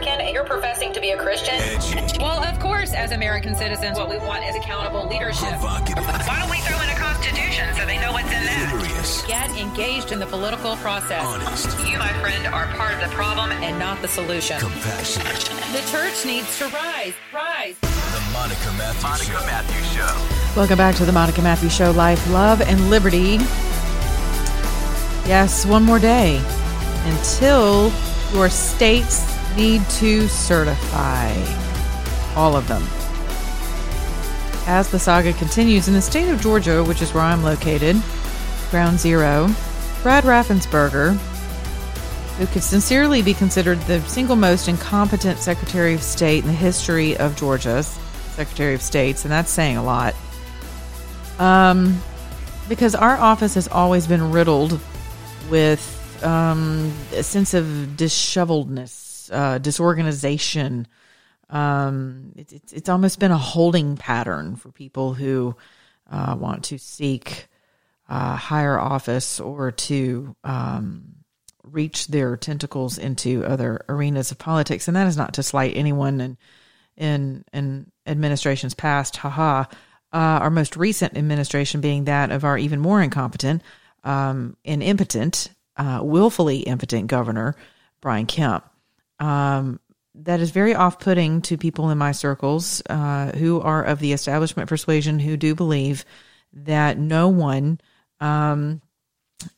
American and you're professing to be a Christian, Well, of course, as American citizens, what we want is accountable leadership. Why don't we throw in a constitution so they know what's in there? Curious. Get engaged in the political process. Honest. You, my friend, are part of the problem and not the solution. Compassionate. The church needs to rise. Rise. The Monica Matthews Show. Welcome back to the Monica Matthews Show Life, Love, and Liberty. Yes, one more day until your states need to certify all of them. As the saga continues in the state of Georgia, which is where I'm located, ground zero, Brad Raffensperger, who could sincerely be considered the single most incompetent Secretary of State in the history of Georgia's Secretary of States, and that's saying a lot. Um, because our office has always been riddled with um, a sense of disheveledness, uh, disorganization. Um, it, it's it's almost been a holding pattern for people who uh, want to seek uh, higher office or to um, reach their tentacles into other arenas of politics. And that is not to slight anyone in in, in administrations past. Haha. Uh, our most recent administration being that of our even more incompetent um, and impotent, uh, willfully impotent governor, Brian Kemp. Um, that is very off putting to people in my circles uh, who are of the establishment persuasion who do believe that no one um,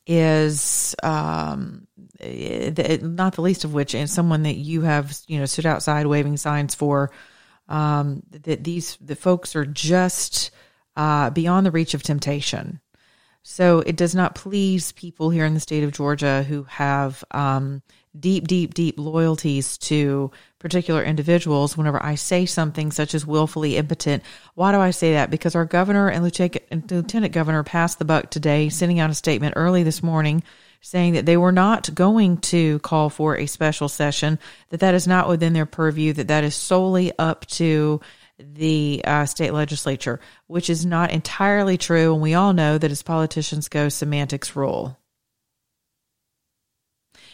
is um, eh, not the least of which, and someone that you have you know stood outside waving signs for. Um, that these the folks are just uh, beyond the reach of temptation. So it does not please people here in the state of Georgia who have um, deep, deep, deep loyalties to particular individuals. Whenever I say something such as willfully impotent, why do I say that? Because our governor and lieutenant, governor passed the buck today, sending out a statement early this morning saying that they were not going to call for a special session, that that is not within their purview, that that is solely up to the uh, state legislature, which is not entirely true. And we all know that as politicians go, semantics rule.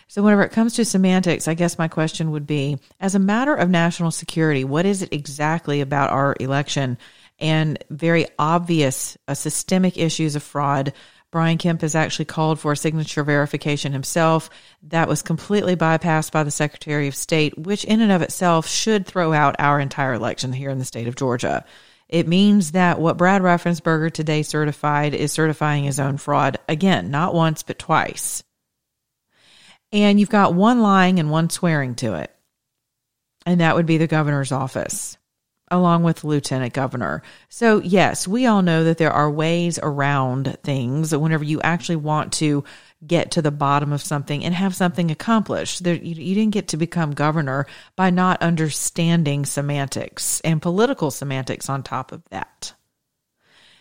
So, whenever it comes to semantics, I guess my question would be as a matter of national security, what is it exactly about our election and very obvious uh, systemic issues of fraud? Brian Kemp has actually called for a signature verification himself. That was completely bypassed by the Secretary of State, which in and of itself should throw out our entire election here in the state of Georgia. It means that what Brad Raffensperger today certified is certifying his own fraud again, not once, but twice. And you've got one lying and one swearing to it. And that would be the governor's office along with lieutenant governor. So, yes, we all know that there are ways around things whenever you actually want to get to the bottom of something and have something accomplished. There, you, you didn't get to become governor by not understanding semantics and political semantics on top of that.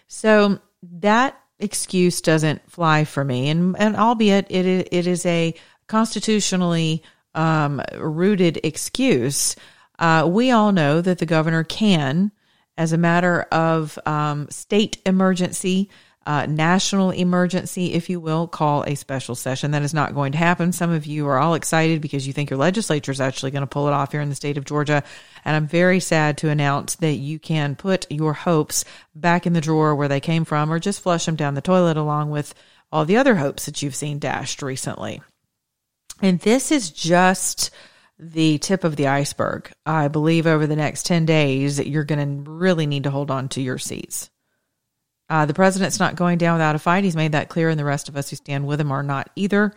So, that excuse doesn't fly for me. And, and albeit it, it is a constitutionally um, rooted excuse, uh, we all know that the governor can, as a matter of um, state emergency, uh, national emergency, if you will, call a special session. That is not going to happen. Some of you are all excited because you think your legislature is actually going to pull it off here in the state of Georgia. And I'm very sad to announce that you can put your hopes back in the drawer where they came from or just flush them down the toilet along with all the other hopes that you've seen dashed recently. And this is just the tip of the iceberg. I believe over the next 10 days, that you're going to really need to hold on to your seats. Uh, the president's not going down without a fight. He's made that clear, and the rest of us who stand with him are not either.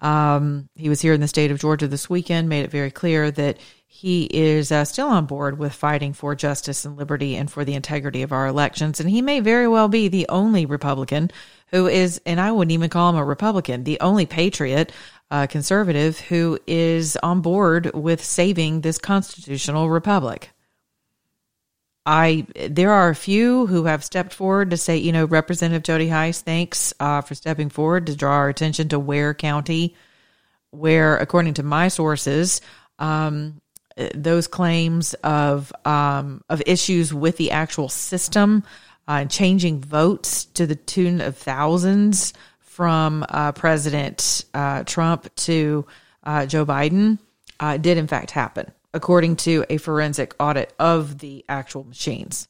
Um, he was here in the state of Georgia this weekend, made it very clear that he is uh, still on board with fighting for justice and liberty and for the integrity of our elections. And he may very well be the only Republican who is, and I wouldn't even call him a Republican, the only patriot, uh, conservative who is on board with saving this constitutional republic. I there are a few who have stepped forward to say, you know, Representative Jody Hice, thanks uh, for stepping forward to draw our attention to Ware County, where, according to my sources, um, those claims of um, of issues with the actual system, uh, changing votes to the tune of thousands from uh, President uh, Trump to uh, Joe Biden, uh, did in fact happen according to a forensic audit of the actual machines.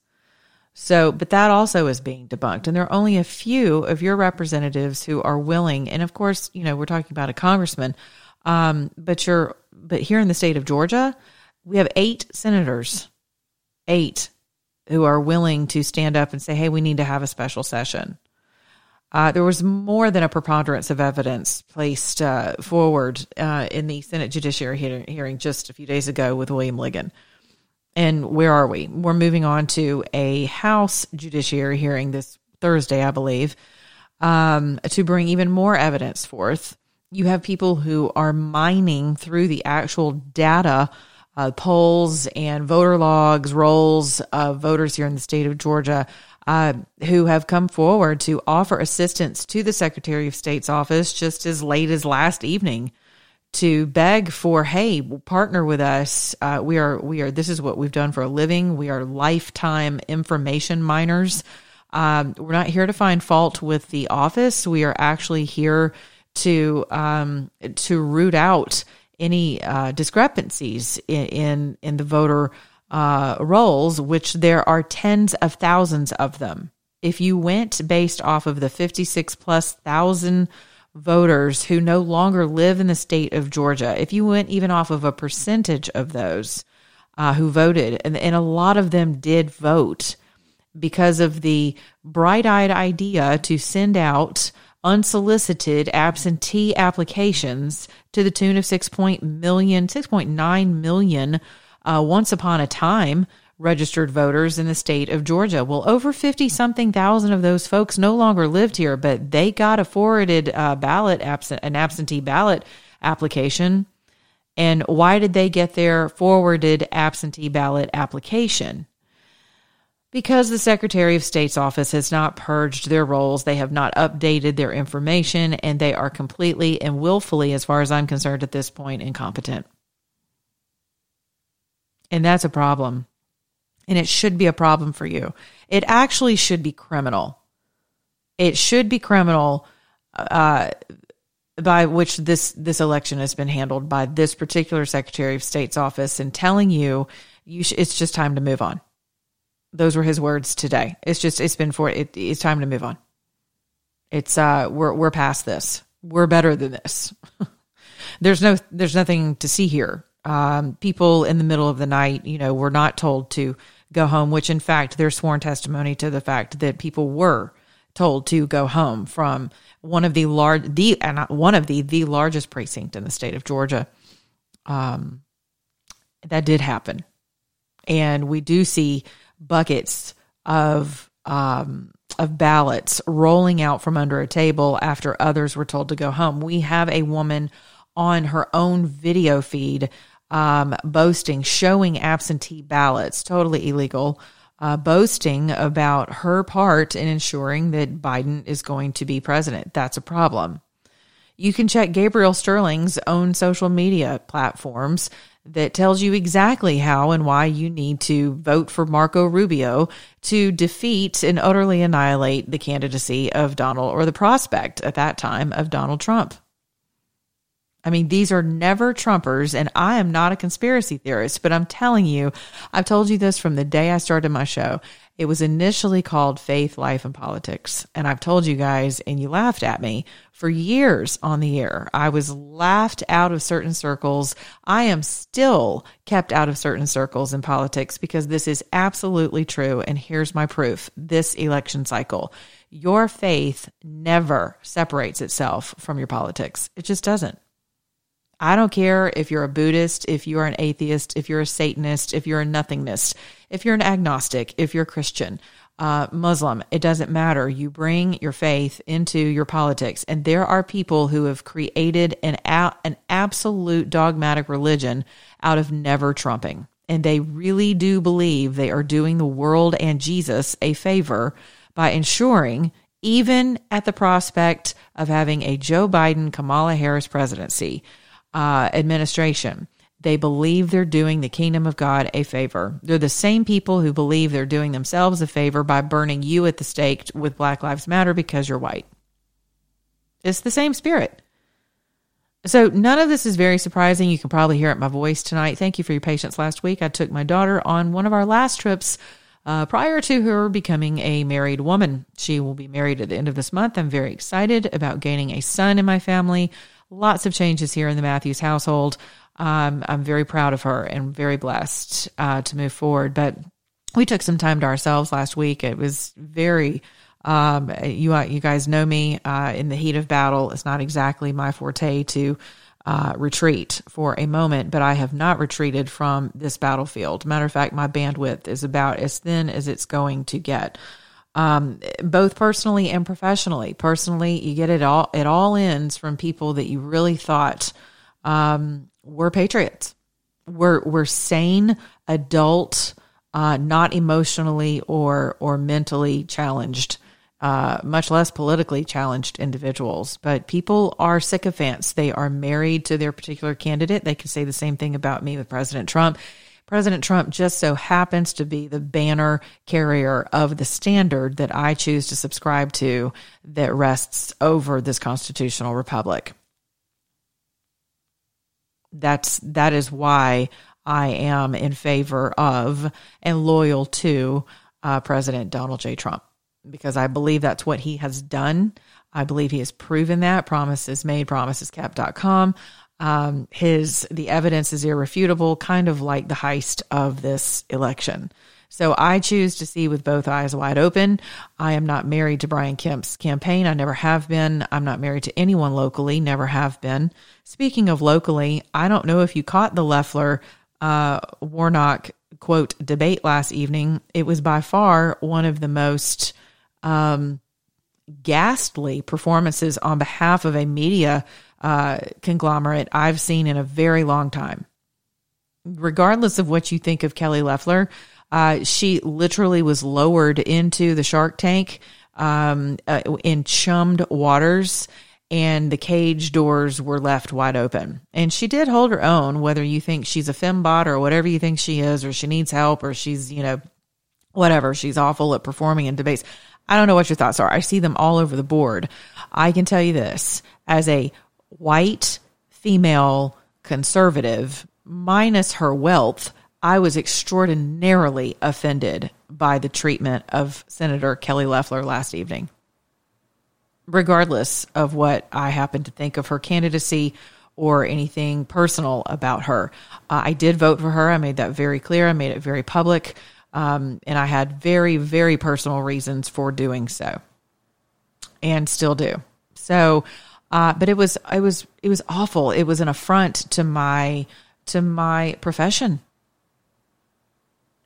So, but that also is being debunked. And there are only a few of your representatives who are willing. And of course, you know, we're talking about a congressman. Um, but you're, but here in the state of Georgia, we have eight senators, eight who are willing to stand up and say, hey, we need to have a special session. Uh, there was more than a preponderance of evidence placed uh, forward uh, in the Senate Judiciary hearing just a few days ago with William Ligon. And where are we? We're moving on to a House Judiciary hearing this Thursday, I believe, um, to bring even more evidence forth. You have people who are mining through the actual data, uh, polls, and voter logs, rolls of voters here in the state of Georgia uh, who have come forward to offer assistance to the Secretary of State's office just as late as last evening to beg for, hey, partner with us. Uh, we are, we are, this is what we've done for a living. We are lifetime information miners. Um, we're not here to find fault with the office. We are actually here to, um, to root out any uh, discrepancies in, in, in the voter uh, rolls, which there are tens of thousands of them. If you went based off of the 56 plus thousand voters who no longer live in the state of Georgia, if you went even off of a percentage of those uh, who voted, and, and a lot of them did vote because of the bright eyed idea to send out unsolicited absentee applications to the tune of 6 million, 6.9 million uh, once upon a time registered voters in the state of Georgia. Well, over 50 something thousand of those folks no longer lived here, but they got a forwarded uh, ballot, absent, an absentee ballot application. And why did they get their forwarded absentee ballot application? Because the Secretary of State's office has not purged their rolls, they have not updated their information, and they are completely and willfully, as far as I'm concerned at this point, incompetent. And that's a problem. And it should be a problem for you. It actually should be criminal. It should be criminal uh, by which this this election has been handled by this particular Secretary of State's office and telling you you sh- it's just time to move on. Those were his words today. It's just it's been for it, it's time to move on. It's uh we're we're past this. We're better than this. there's no there's nothing to see here um, people in the middle of the night, you know, were not told to go home, which in fact, there's sworn testimony to the fact that people were told to go home from one of the large, the, and one of the, the largest precinct in the state of Georgia. Um, that did happen. And we do see buckets of, um, of ballots rolling out from under a table after others were told to go home. We have a woman on her own video feed um, boasting, showing absentee ballots, totally illegal, uh, boasting about her part in ensuring that Biden is going to be president. That's a problem. You can check Gabriel Sterling's own social media platforms that tells you exactly how and why you need to vote for Marco Rubio to defeat and utterly annihilate the candidacy of Donald or the prospect at that time of Donald Trump. I mean, these are never Trumpers, and I am not a conspiracy theorist, but I'm telling you, I've told you this from the day I started my show. It was initially called Faith, Life, and Politics. And I've told you guys, and you laughed at me for years on the air. I was laughed out of certain circles. I am still kept out of certain circles in politics because this is absolutely true. And here's my proof this election cycle. Your faith never separates itself from your politics. It just doesn't. I don't care if you're a Buddhist, if you're an atheist, if you're a Satanist, if you're a nothingness, if you're an agnostic, if you're a Christian, uh, Muslim, it doesn't matter. You bring your faith into your politics. And there are people who have created an, a- an absolute dogmatic religion out of never trumping. And they really do believe they are doing the world and Jesus a favor by ensuring, even at the prospect of having a Joe Biden, Kamala Harris presidency, uh, administration. They believe they're doing the kingdom of God a favor. They're the same people who believe they're doing themselves a favor by burning you at the stake with Black Lives Matter because you're white. It's the same spirit. So, none of this is very surprising. You can probably hear it in my voice tonight. Thank you for your patience last week. I took my daughter on one of our last trips uh, prior to her becoming a married woman. She will be married at the end of this month. I'm very excited about gaining a son in my family lots of changes here in the Matthews household. Um, I'm very proud of her and very blessed uh, to move forward. But we took some time to ourselves last week. It was very. Um, you uh, you guys know me uh, in the heat of battle. It's not exactly my forte to uh, retreat for a moment, but I have not retreated from this battlefield. Matter of fact, my bandwidth is about as thin as it's going to get um, both personally and professionally. Personally, you get it all. It all ends from people that you really thought um, were patriots, were were sane, adult, uh, not emotionally or or mentally challenged. Uh, much less politically challenged individuals. But people are sycophants. They are married to their particular candidate. They can say the same thing about me with President Trump. President Trump just so happens to be the banner carrier of the standard that I choose to subscribe to that rests over this constitutional republic. That's that is why I am in favor of and loyal to uh, President Donald J. Trump because I believe that's what he has done. I believe he has proven that. Promises made, promises kept.com um, his the evidence is irrefutable, kind of like the heist of this election. So I choose to see with both eyes wide open. I am not married to Brian Kemp's campaign. I never have been. I'm not married to anyone locally, never have been. Speaking of locally, I don't know if you caught the Loeffler uh, Warnock quote debate last evening. It was by far one of the most um, ghastly performances on behalf of a media uh, conglomerate I've seen in a very long time. Regardless of what you think of Kelly Loeffler, uh, she literally was lowered into the shark tank um, uh, in chummed waters and the cage doors were left wide open. And she did hold her own, whether you think she's a fembot or whatever you think she is, or she needs help, or she's, you know, whatever. She's awful at performing in debates. I don't know what your thoughts are. I see them all over the board. I can tell you this as a white female conservative, minus her wealth, I was extraordinarily offended by the treatment of Senator Kelly Loeffler last evening. Regardless of what I happen to think of her candidacy or anything personal about her, uh, I did vote for her. I made that very clear. I made it very public. Um, and I had very, very personal reasons for doing so and still do. So uh, but it was it was it was awful. It was an affront to my to my profession.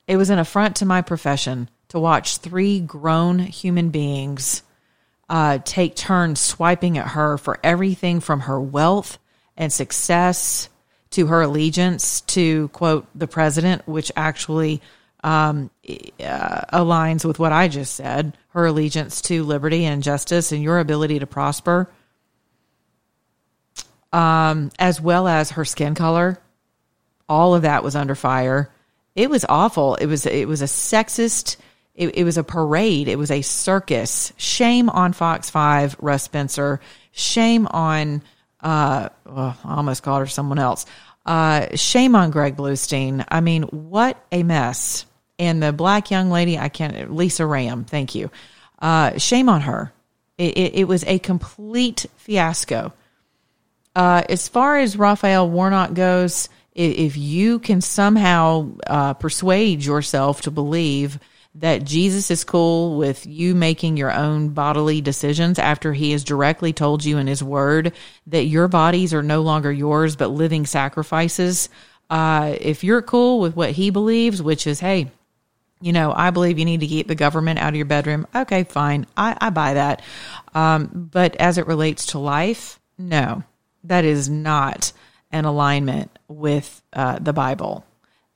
It was an affront to my profession to watch three grown human beings uh, take turns swiping at her for everything from her wealth and success to her allegiance to quote the president, which actually um, uh, aligns with what I just said. Her allegiance to liberty and justice and your ability to prosper um, as well as her skin color. All of that was under fire. It was awful. It was it was a sexist. It, it was a parade. It was a circus. Shame on Fox Five, Russ Spencer. Shame on Uh, well, I almost called her someone else. Uh, shame on Greg Bluestein. I mean, what a mess. And the black young lady, I can't, Lisa Rayam, thank you. Uh, shame on her. It, it, it was a complete fiasco. Uh, as far as Raphael Warnock goes, if you can somehow uh, persuade yourself to believe that Jesus is cool with you making your own bodily decisions after he has directly told you in his word that your bodies are no longer yours but living sacrifices. Uh, if you're cool with what he believes, which is, hey, you know, I believe you need to keep the government out of your bedroom. Okay, fine. I, I buy that. Um, but as it relates to life, no, that is not an alignment with uh, the Bible.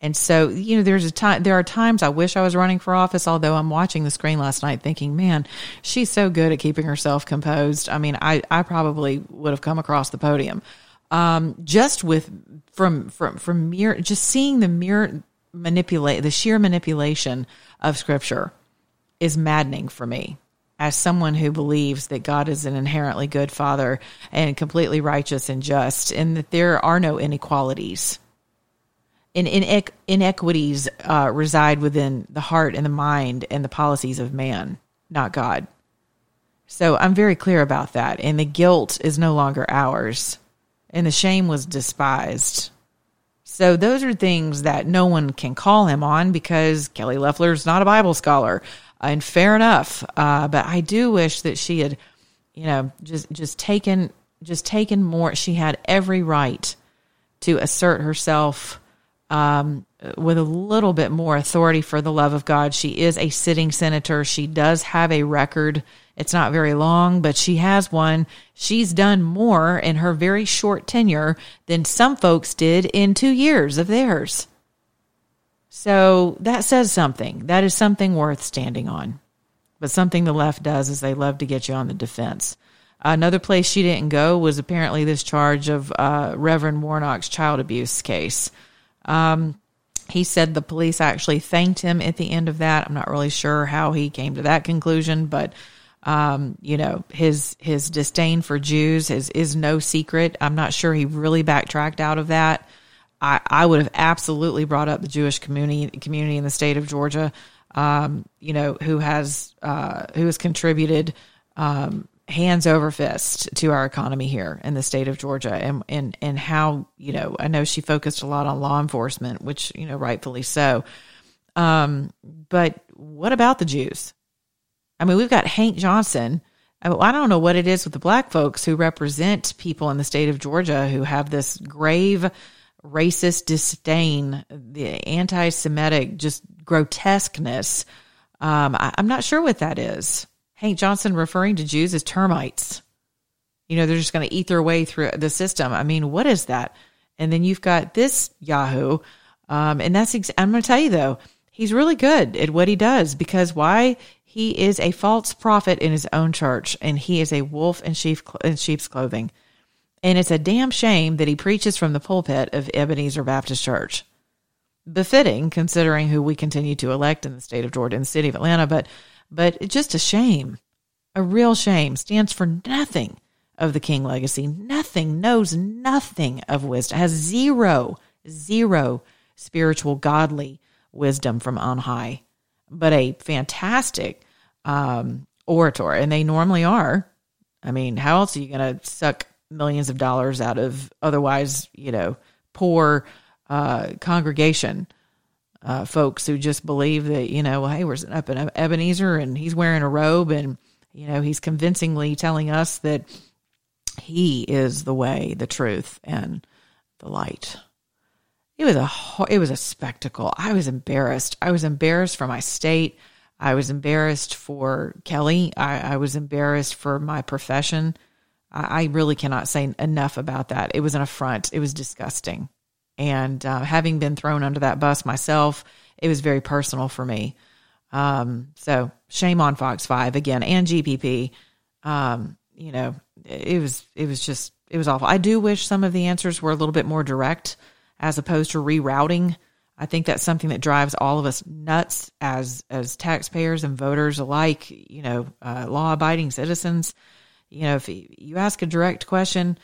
And so, you know, there's a time, there are times I wish I was running for office, although I'm watching the screen last night thinking, man, she's so good at keeping herself composed. I mean, I, I probably would have come across the podium. Um, just with, from, from, from mere, just seeing the mere manipulate, the sheer manipulation of scripture is maddening for me as someone who believes that God is an inherently good father and completely righteous and just, and that there are no inequalities in, in inequities uh, reside within the heart and the mind and the policies of man, not God. So I'm very clear about that. And the guilt is no longer ours, and the shame was despised. So those are things that no one can call him on because Kelly Loeffler's not a Bible scholar, and fair enough. Uh, but I do wish that she had, you know, just just taken just taken more. She had every right to assert herself um, with a little bit more authority for the love of God. She is a sitting senator. She does have a record. It's not very long, but she has one. She's done more in her very short tenure than some folks did in two years of theirs. So that says something. That is something worth standing on. But something the left does is they love to get you on the defense. Another place she didn't go was apparently this charge of uh, Reverend Warnock's child abuse case. Um, he said the police actually thanked him at the end of that. I'm not really sure how he came to that conclusion, but um, you know, his his disdain for Jews is is no secret. I'm not sure he really backtracked out of that. I, I would have absolutely brought up the Jewish community community in the state of Georgia, um, you know, who has uh, who has contributed um, hands over fist to our economy here in the state of Georgia and and and how you know I know she focused a lot on law enforcement which you know rightfully so. Um but what about the Jews? I mean we've got Hank Johnson. I don't know what it is with the black folks who represent people in the state of Georgia who have this grave racist disdain the anti-semitic just grotesqueness um I, I'm not sure what that is Hank Johnson referring to Jews as termites. You know, they're just going to eat their way through the system. I mean, what is that? And then you've got this Yahoo. Um, and that's, ex- I'm going to tell you though, he's really good at what he does because why? He is a false prophet in his own church and he is a wolf in, sheep, in sheep's clothing. And it's a damn shame that he preaches from the pulpit of Ebenezer Baptist Church. Befitting considering who we continue to elect in the state of Georgia and city of Atlanta, but but just a shame. A real shame stands for nothing of the King legacy. Nothing, knows nothing of wisdom, has zero, zero spiritual, godly wisdom from on high, but a fantastic um, orator. And they normally are. I mean, how else are you going to suck millions of dollars out of otherwise, you know, poor uh, congregation? uh, folks who just believe that, you know, well, hey, we're up in Ebenezer and he's wearing a robe and, you know, he's convincingly telling us that he is the way, the truth, and the light. It was a it was a spectacle. I was embarrassed. I was embarrassed for my state. I was embarrassed for Kelly. I, I was embarrassed for my profession. I, I really cannot say enough about that. It was an affront. It was disgusting. And uh, having been thrown under that bus myself, it was very personal for me. Um, so shame on Fox Five again and GPB. Um, you know, it was it was just it was awful. I do wish some of the answers were a little bit more direct as opposed to rerouting. I think that's something that drives all of us nuts as as taxpayers and voters alike. You know, uh, law abiding citizens. You know, if you ask a direct question,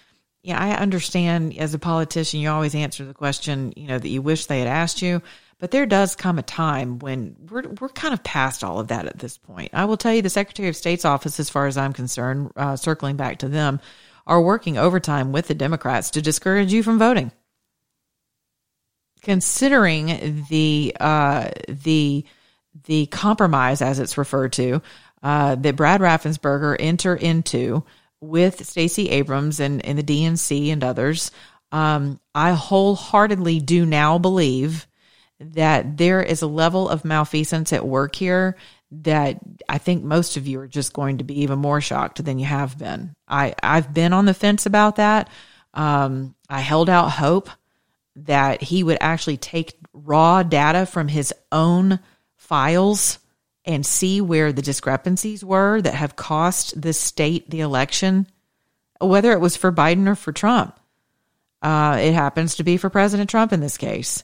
yeah, I understand as a politician, you always answer the question, you know, that you wish they had asked you. But there does come a time when we're we're kind of past all of that at this point. I will tell you, the Secretary of State's office, as far as I'm concerned, uh, circling back to them, are working overtime with the Democrats to discourage you from voting. Considering the uh, the the compromise, as it's referred to, uh, that Brad Raffensperger enter into with Stacey Abrams and, and the DNC and others, um, I wholeheartedly do now believe that there is a level of malfeasance at work here that I think most of you are just going to be even more shocked than you have been. I, I've been on the fence about that. Um, I held out hope that he would actually take raw data from his own files and see where the discrepancies were that have cost the state the election, whether it was for Biden or for Trump. Uh, it happens to be for President Trump in this case.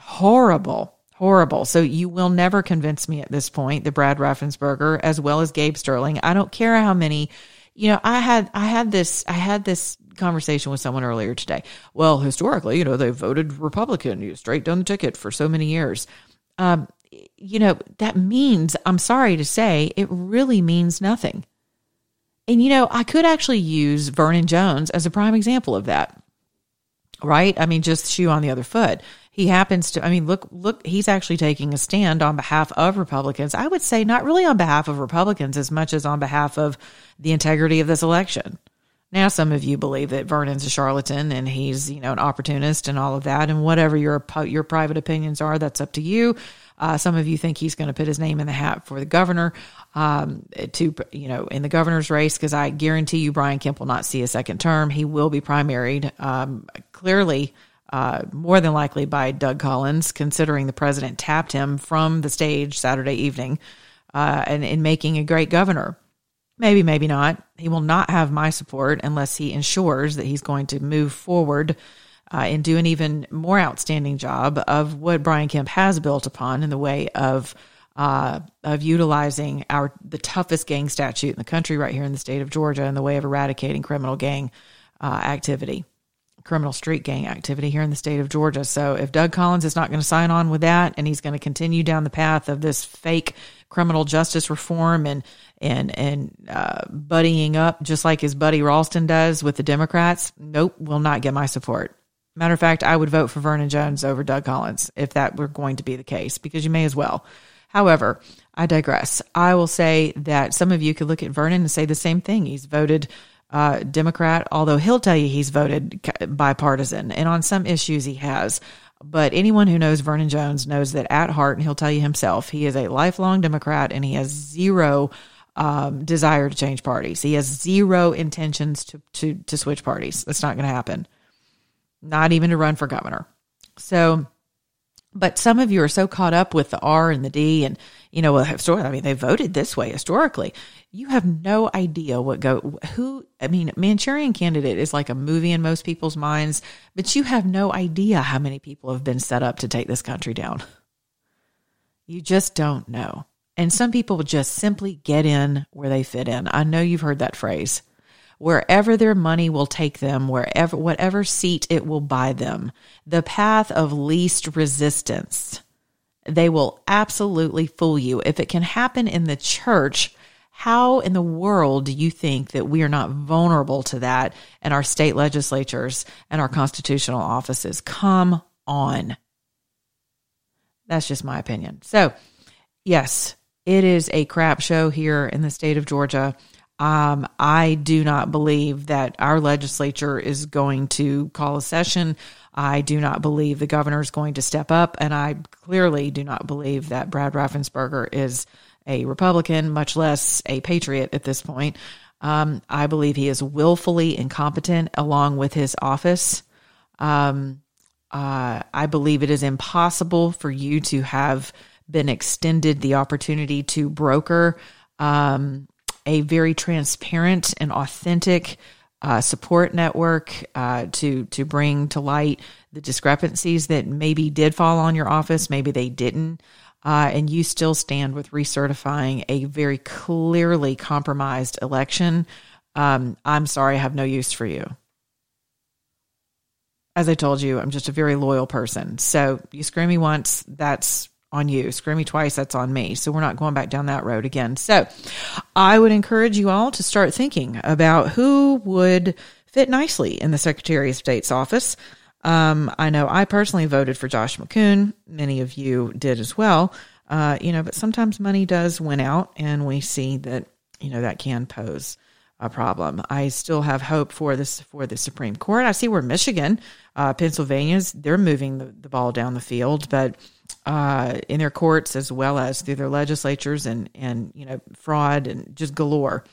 Horrible, horrible. So you will never convince me at this point that Brad Raffensperger, as well as Gabe Sterling, I don't care how many. You know, I had I had this I had this conversation with someone earlier today. Well, historically, you know, they voted Republican, straight down the ticket for so many years. Um, you know, that means, I'm sorry to say, it really means nothing. And, you know, I could actually use Vernon Jones as a prime example of that, right? I mean, just shoe on the other foot. He happens to, I mean, look, look, he's actually taking a stand on behalf of Republicans. I would say not really on behalf of Republicans as much as on behalf of the integrity of this election. Now, some of you believe that Vernon's a charlatan and he's, you know, an opportunist and all of that. And whatever your your private opinions are, that's up to you. Uh, some of you think he's going to put his name in the hat for the governor um, to, you know, in the governor's race, because I guarantee you Brian Kemp will not see a second term. He will be primaried um, clearly. Uh, more than likely by Doug Collins, considering the president tapped him from the stage Saturday evening uh, and in making a great governor. Maybe, maybe not. He will not have my support unless he ensures that he's going to move forward uh, and do an even more outstanding job of what Brian Kemp has built upon in the way of uh, of utilizing our the toughest gang statute in the country right here in the state of Georgia in the way of eradicating criminal gang uh, activity, criminal street gang activity here in the state of Georgia. So if Doug Collins is not going to sign on with that and he's going to continue down the path of this fake criminal justice reform and and and uh, buddying up just like his buddy Ralston does with the Democrats, nope, will not get my support. Matter of fact, I would vote for Vernon Jones over Doug Collins if that were going to be the case, because you may as well. However, I digress. I will say that some of you could look at Vernon and say the same thing. He's voted uh, Democrat, although he'll tell you he's voted bipartisan, and on some issues he has. But anyone who knows Vernon Jones knows that at heart, and he'll tell you himself, he is a lifelong Democrat and he has zero um, desire to change parties. He has zero intentions to, to, to switch parties. That's not going to happen not even to run for governor. So, but some of you are so caught up with the R and the D and, you know, I mean, they voted this way historically. You have no idea what go, who, I mean, Manchurian candidate is like a movie in most people's minds, but you have no idea how many people have been set up to take this country down. You just don't know. And some people just simply get in where they fit in. I know you've heard that phrase wherever their money will take them, wherever, whatever seat it will buy them, the path of least resistance. They will absolutely fool you. If it can happen in the church, how in the world do you think that we are not vulnerable to that in our state legislatures and our constitutional offices? Come on. That's just my opinion. So, yes, it is a crap show here in the state of Georgia. Um, I do not believe that our legislature is going to call a session. I do not believe the governor is going to step up. And I clearly do not believe that Brad Raffensperger is a Republican, much less a patriot at this point. Um, I believe he is willfully incompetent along with his office. Um, uh, I believe it is impossible for you to have been extended the opportunity to broker um, a very transparent and authentic uh, support network uh, to to bring to light the discrepancies that maybe did fall on your office, maybe they didn't, uh, and you still stand with recertifying a very clearly compromised election. Um, I'm sorry, I have no use for you. as I told you, I'm just a very loyal person. So you screw me once, that's on you. Screw me twice, that's on me. So we're not going back down that road again. So I would encourage you all to start thinking about who would fit nicely in the Secretary of State's office. Um, I know I personally voted for Josh McKoon. Many of you did as well. Uh, you know, but sometimes money does win out, and we see that you know that can pose a problem. I still have hope for this for the Supreme Court. I see where Michigan, uh, Pennsylvania's they're moving the, the ball down the field, but uh, in their courts as well as through their legislatures and and you know fraud and just galore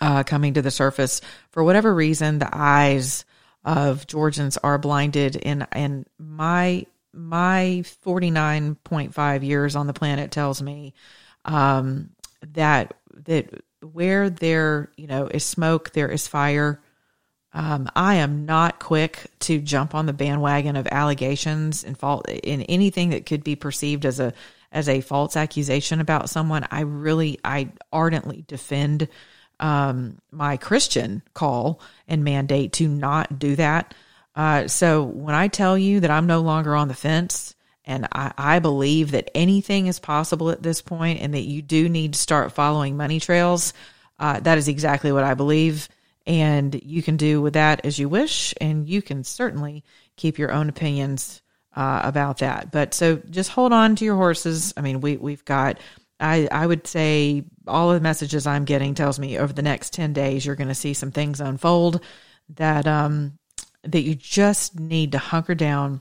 uh, coming to the surface for whatever reason. The eyes of Georgians are blinded, and and my my 49.5 years on the planet tells me um, that that where there you know is smoke there is fire. Um, i am not quick to jump on the bandwagon of allegations and fault in anything that could be perceived as a as a false accusation about someone. I really i ardently defend um, my christian call and mandate to not do that. Uh, so when I tell you that I'm no longer on the fence and I, I believe that anything is possible at this point and that you do need to start following money trails, uh, that is exactly what I believe. And you can do with that as you wish. And you can certainly keep your own opinions uh, about that. But so just hold on to your horses. I mean, we, we've got, I, I would say all of the messages I'm getting tells me over the next 10 days, you're going to see some things unfold that, um, that you just need to hunker down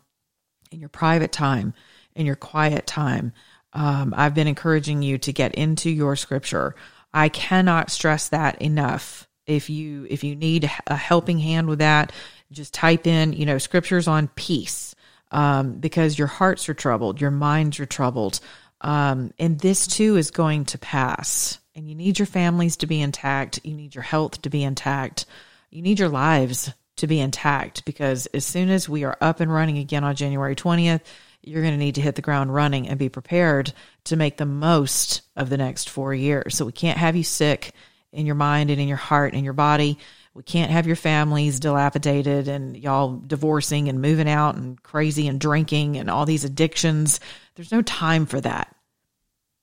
in your private time, in your quiet time. Um, I've been encouraging you to get into your scripture. I cannot stress that enough. If you if you need a helping hand with that, just type in you know scriptures on peace um, because your hearts are troubled, your minds are troubled, um, and this too is going to pass. And you need your families to be intact. You need your health to be intact. You need your lives to be intact because as soon as we are up and running again on January 20th, you're going to need to hit the ground running and be prepared to make the most of the next four years. So we can't have you sick in your mind and in your heart and your body. We can't have your families dilapidated and y'all divorcing and moving out and crazy and drinking and all these addictions. There's no time for that.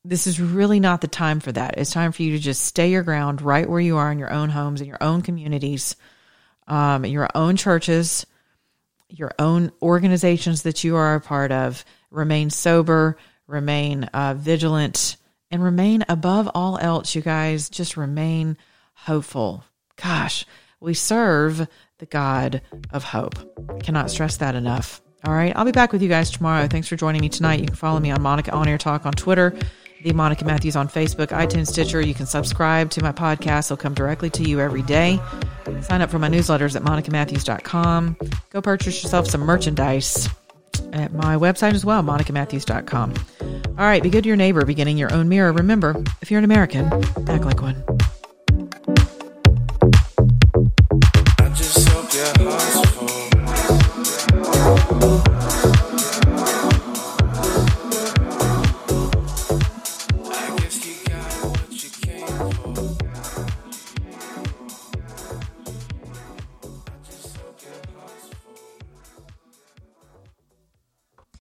This is really not the time for that. It's time for you to just stay your ground right where you are in your own homes, in your own communities um, your own churches, your own organizations that you are a part of. Remain sober, remain uh, vigilant, and remain above all else, you guys, just remain hopeful. Gosh, we serve the God of hope. Cannot stress that enough. All right, I'll be back with you guys tomorrow. Thanks for joining me tonight. You can follow me on Monica On Air Talk on Twitter the Monica Matthews on Facebook, iTunes, Stitcher. You can subscribe to my podcast. It'll come directly to you every day. Sign up for my newsletters at monicamatthews.com. Go purchase yourself some merchandise at my website as well, monicamatthews.com. All right, be good to your neighbor, beginning your own mirror. Remember, if you're an American, act like one. I just hope your heart's full.